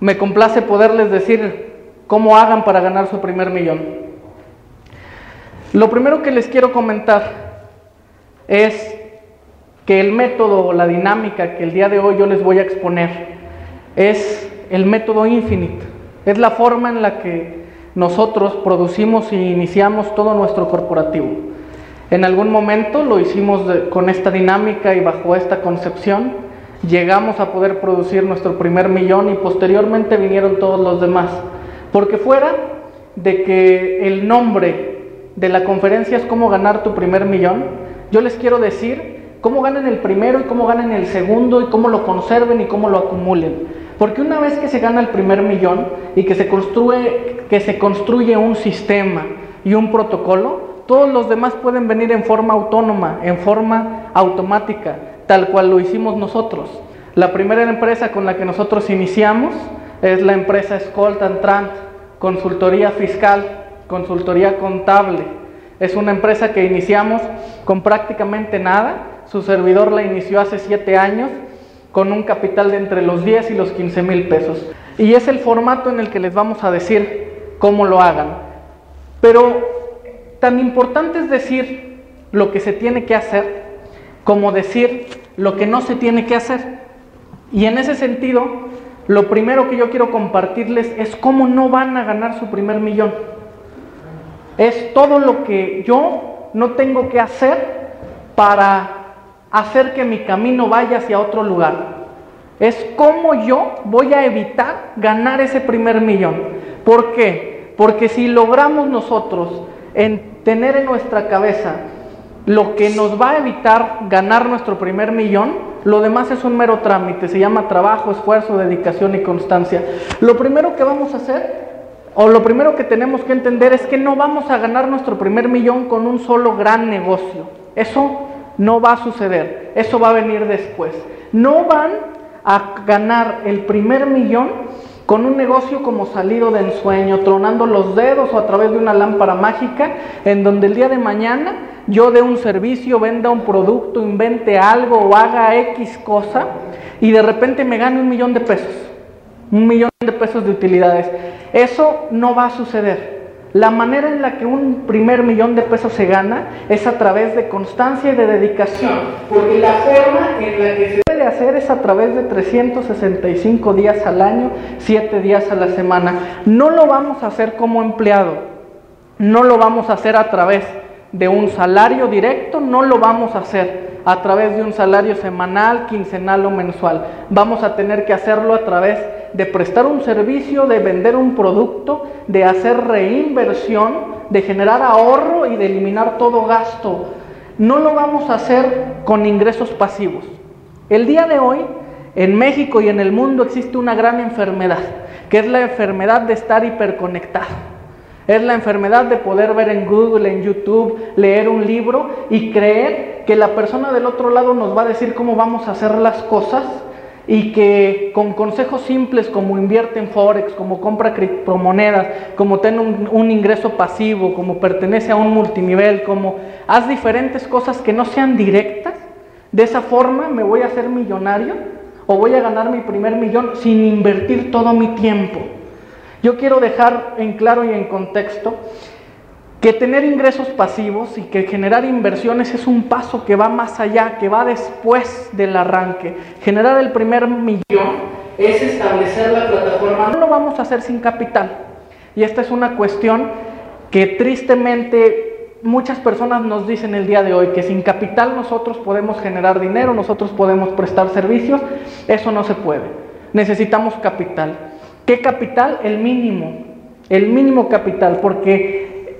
me complace poderles decir cómo hagan para ganar su primer millón. Lo primero que les quiero comentar es que el método o la dinámica que el día de hoy yo les voy a exponer es el método Infinite. Es la forma en la que nosotros producimos y iniciamos todo nuestro corporativo. En algún momento lo hicimos con esta dinámica y bajo esta concepción. Llegamos a poder producir nuestro primer millón y posteriormente vinieron todos los demás. Porque fuera de que el nombre de la conferencia es cómo ganar tu primer millón, yo les quiero decir cómo ganen el primero y cómo ganen el segundo y cómo lo conserven y cómo lo acumulen. Porque una vez que se gana el primer millón y que se construye, que se construye un sistema y un protocolo, todos los demás pueden venir en forma autónoma, en forma automática, tal cual lo hicimos nosotros. La primera empresa con la que nosotros iniciamos es la empresa Skolt Trant, consultoría fiscal, consultoría contable. Es una empresa que iniciamos con prácticamente nada. Su servidor la inició hace siete años con un capital de entre los 10 y los 15 mil pesos. Y es el formato en el que les vamos a decir cómo lo hagan. Pero Tan importante es decir lo que se tiene que hacer como decir lo que no se tiene que hacer. Y en ese sentido, lo primero que yo quiero compartirles es cómo no van a ganar su primer millón. Es todo lo que yo no tengo que hacer para hacer que mi camino vaya hacia otro lugar. Es cómo yo voy a evitar ganar ese primer millón. ¿Por qué? Porque si logramos nosotros en tener en nuestra cabeza lo que nos va a evitar ganar nuestro primer millón, lo demás es un mero trámite, se llama trabajo, esfuerzo, dedicación y constancia. Lo primero que vamos a hacer, o lo primero que tenemos que entender es que no vamos a ganar nuestro primer millón con un solo gran negocio. Eso no va a suceder, eso va a venir después. No van a ganar el primer millón con un negocio como salido de ensueño, tronando los dedos o a través de una lámpara mágica, en donde el día de mañana yo dé un servicio, venda un producto, invente algo o haga X cosa y de repente me gane un millón de pesos, un millón de pesos de utilidades. Eso no va a suceder. La manera en la que un primer millón de pesos se gana es a través de constancia y de dedicación, porque la forma en la que se debe hacer es a través de 365 días al año, 7 días a la semana. No lo vamos a hacer como empleado, no lo vamos a hacer a través de un salario directo, no lo vamos a hacer a través de un salario semanal, quincenal o mensual. Vamos a tener que hacerlo a través de prestar un servicio, de vender un producto, de hacer reinversión, de generar ahorro y de eliminar todo gasto. No lo vamos a hacer con ingresos pasivos. El día de hoy, en México y en el mundo existe una gran enfermedad, que es la enfermedad de estar hiperconectado. Es la enfermedad de poder ver en Google, en YouTube, leer un libro y creer que la persona del otro lado nos va a decir cómo vamos a hacer las cosas y que con consejos simples como invierte en Forex, como compra criptomonedas, como ten un, un, ingreso pasivo, como pertenece a un multinivel, como haz diferentes cosas que no sean directas, de esa forma me voy a hacer millonario o voy a ganar mi primer millón sin invertir todo mi tiempo. Yo quiero dejar en claro y en contexto que tener ingresos pasivos y que generar inversiones es un paso que va más allá, que va después del arranque. Generar el primer millón es establecer la plataforma. No lo vamos a hacer sin capital. Y esta es una cuestión que tristemente muchas personas nos dicen el día de hoy, que sin capital nosotros podemos generar dinero, nosotros podemos prestar servicios. Eso no se puede. Necesitamos capital. ¿Qué capital? El mínimo, el mínimo capital, porque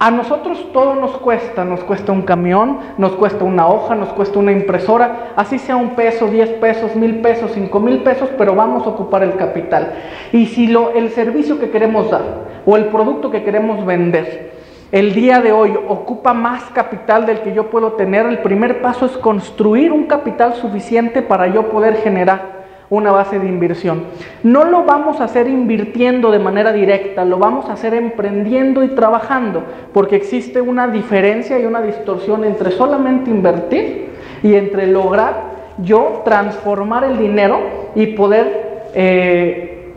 a nosotros todo nos cuesta, nos cuesta un camión, nos cuesta una hoja, nos cuesta una impresora, así sea un peso, diez pesos, mil pesos, cinco mil pesos, pero vamos a ocupar el capital. Y si lo, el servicio que queremos dar o el producto que queremos vender, el día de hoy ocupa más capital del que yo puedo tener, el primer paso es construir un capital suficiente para yo poder generar una base de inversión. No lo vamos a hacer invirtiendo de manera directa, lo vamos a hacer emprendiendo y trabajando, porque existe una diferencia y una distorsión entre solamente invertir y entre lograr yo transformar el dinero y poder eh,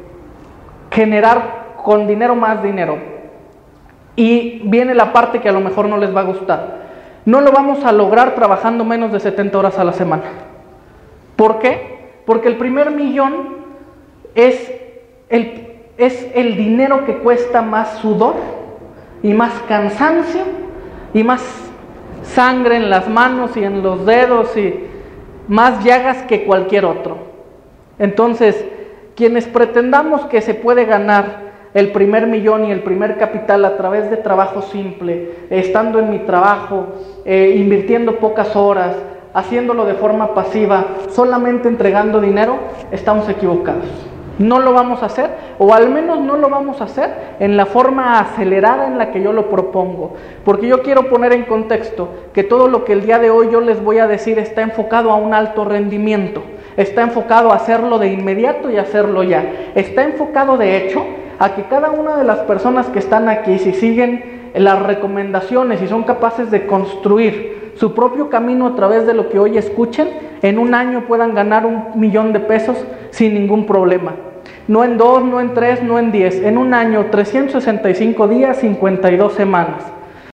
generar con dinero más dinero. Y viene la parte que a lo mejor no les va a gustar. No lo vamos a lograr trabajando menos de 70 horas a la semana. ¿Por qué? Porque el primer millón es el, es el dinero que cuesta más sudor y más cansancio y más sangre en las manos y en los dedos y más llagas que cualquier otro. Entonces, quienes pretendamos que se puede ganar el primer millón y el primer capital a través de trabajo simple, estando en mi trabajo, eh, invirtiendo pocas horas, haciéndolo de forma pasiva, solamente entregando dinero, estamos equivocados. No lo vamos a hacer, o al menos no lo vamos a hacer en la forma acelerada en la que yo lo propongo. Porque yo quiero poner en contexto que todo lo que el día de hoy yo les voy a decir está enfocado a un alto rendimiento, está enfocado a hacerlo de inmediato y hacerlo ya. Está enfocado de hecho a que cada una de las personas que están aquí, si siguen las recomendaciones y son capaces de construir su propio camino a través de lo que hoy escuchen, en un año puedan ganar un millón de pesos sin ningún problema. No en dos, no en tres, no en diez. En un año, 365 días, 52 semanas.